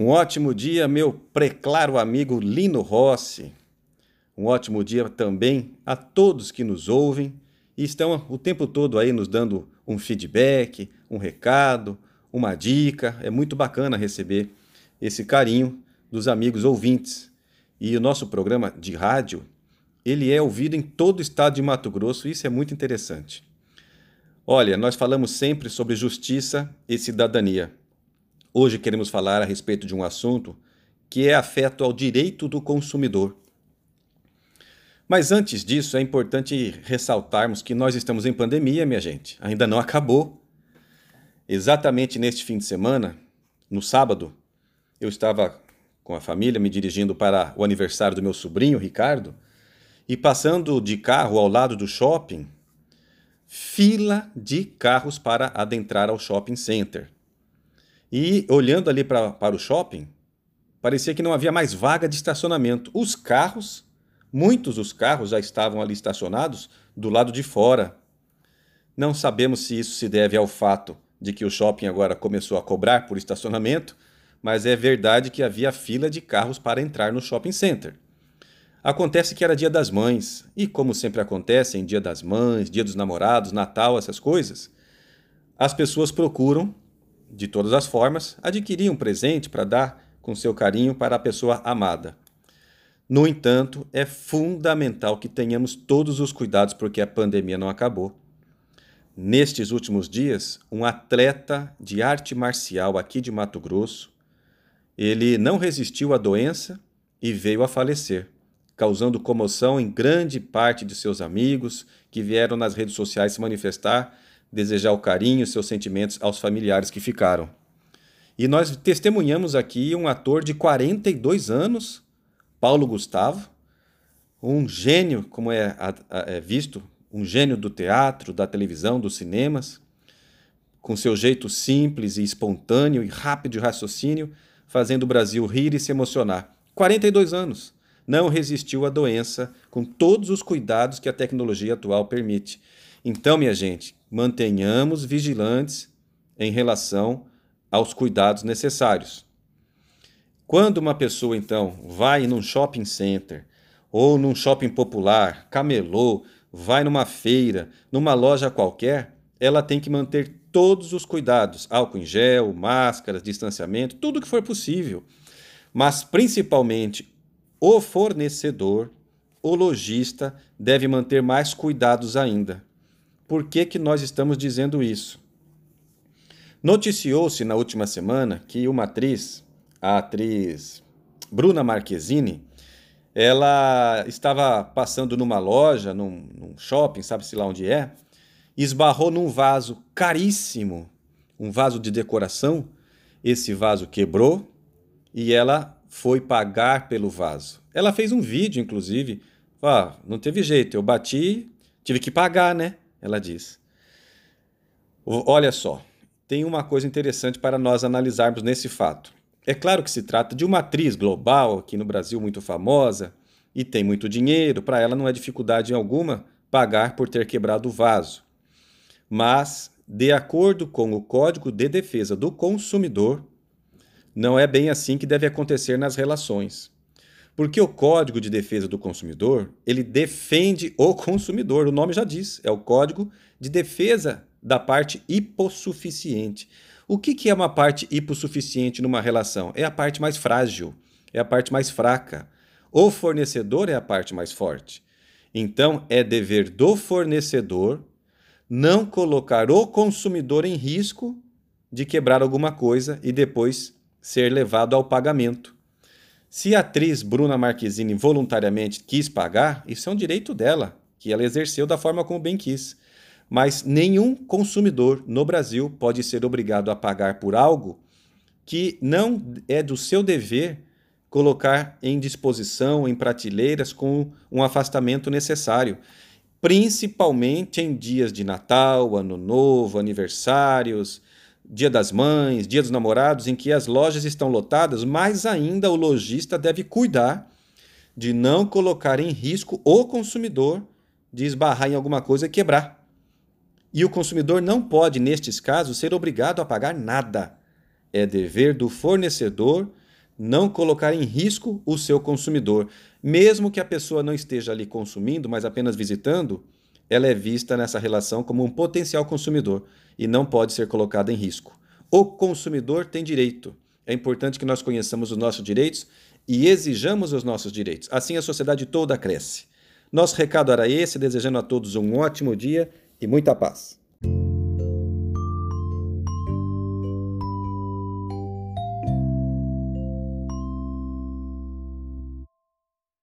Um ótimo dia, meu preclaro amigo Lino Rossi. Um ótimo dia também a todos que nos ouvem e estão o tempo todo aí nos dando um feedback, um recado, uma dica. É muito bacana receber esse carinho dos amigos ouvintes. E o nosso programa de rádio, ele é ouvido em todo o estado de Mato Grosso, isso é muito interessante. Olha, nós falamos sempre sobre justiça e cidadania. Hoje queremos falar a respeito de um assunto que é afeto ao direito do consumidor. Mas antes disso, é importante ressaltarmos que nós estamos em pandemia, minha gente. Ainda não acabou. Exatamente neste fim de semana, no sábado, eu estava com a família me dirigindo para o aniversário do meu sobrinho, Ricardo, e passando de carro ao lado do shopping, fila de carros para adentrar ao shopping center. E olhando ali pra, para o shopping, parecia que não havia mais vaga de estacionamento. Os carros, muitos dos carros já estavam ali estacionados do lado de fora. Não sabemos se isso se deve ao fato de que o shopping agora começou a cobrar por estacionamento, mas é verdade que havia fila de carros para entrar no shopping center. Acontece que era dia das mães, e como sempre acontece em dia das mães, dia dos namorados, Natal, essas coisas, as pessoas procuram de todas as formas, adquirir um presente para dar com seu carinho para a pessoa amada. No entanto, é fundamental que tenhamos todos os cuidados porque a pandemia não acabou. Nestes últimos dias, um atleta de arte marcial aqui de Mato Grosso, ele não resistiu à doença e veio a falecer, causando comoção em grande parte de seus amigos que vieram nas redes sociais se manifestar desejar o carinho seus sentimentos aos familiares que ficaram. E nós testemunhamos aqui um ator de 42 anos, Paulo Gustavo, um gênio, como é, é visto, um gênio do teatro, da televisão, dos cinemas, com seu jeito simples e espontâneo e rápido de raciocínio, fazendo o Brasil rir e se emocionar. 42 anos. Não resistiu à doença com todos os cuidados que a tecnologia atual permite. Então, minha gente, mantenhamos vigilantes em relação aos cuidados necessários. Quando uma pessoa, então, vai num shopping center ou num shopping popular, camelô, vai numa feira, numa loja qualquer, ela tem que manter todos os cuidados: álcool em gel, máscaras, distanciamento, tudo que for possível. Mas principalmente o fornecedor, o lojista, deve manter mais cuidados ainda. Por que, que nós estamos dizendo isso? Noticiou-se na última semana que uma atriz, a atriz Bruna Marquezine, ela estava passando numa loja, num, num shopping, sabe-se lá onde é, esbarrou num vaso caríssimo, um vaso de decoração. Esse vaso quebrou e ela foi pagar pelo vaso. Ela fez um vídeo, inclusive. Ah, não teve jeito, eu bati, tive que pagar, né? ela diz. Olha só, tem uma coisa interessante para nós analisarmos nesse fato. É claro que se trata de uma atriz global, aqui no Brasil muito famosa, e tem muito dinheiro, para ela não é dificuldade alguma pagar por ter quebrado o vaso. Mas, de acordo com o Código de Defesa do Consumidor, não é bem assim que deve acontecer nas relações. Porque o Código de Defesa do Consumidor, ele defende o consumidor, o nome já diz, é o Código de Defesa da parte hipossuficiente. O que, que é uma parte hipossuficiente numa relação? É a parte mais frágil, é a parte mais fraca. O fornecedor é a parte mais forte. Então, é dever do fornecedor não colocar o consumidor em risco de quebrar alguma coisa e depois ser levado ao pagamento. Se a atriz Bruna Marquezine voluntariamente quis pagar, isso é um direito dela, que ela exerceu da forma como bem quis. Mas nenhum consumidor no Brasil pode ser obrigado a pagar por algo que não é do seu dever colocar em disposição, em prateleiras, com um afastamento necessário. Principalmente em dias de Natal, Ano Novo, aniversários, Dia das Mães, Dia dos Namorados, em que as lojas estão lotadas, mais ainda o lojista deve cuidar de não colocar em risco o consumidor de esbarrar em alguma coisa e quebrar. E o consumidor não pode, nestes casos, ser obrigado a pagar nada. É dever do fornecedor não colocar em risco o seu consumidor. Mesmo que a pessoa não esteja ali consumindo, mas apenas visitando, ela é vista nessa relação como um potencial consumidor e não pode ser colocada em risco. O consumidor tem direito. É importante que nós conheçamos os nossos direitos e exijamos os nossos direitos. Assim a sociedade toda cresce. Nosso recado era esse, desejando a todos um ótimo dia e muita paz.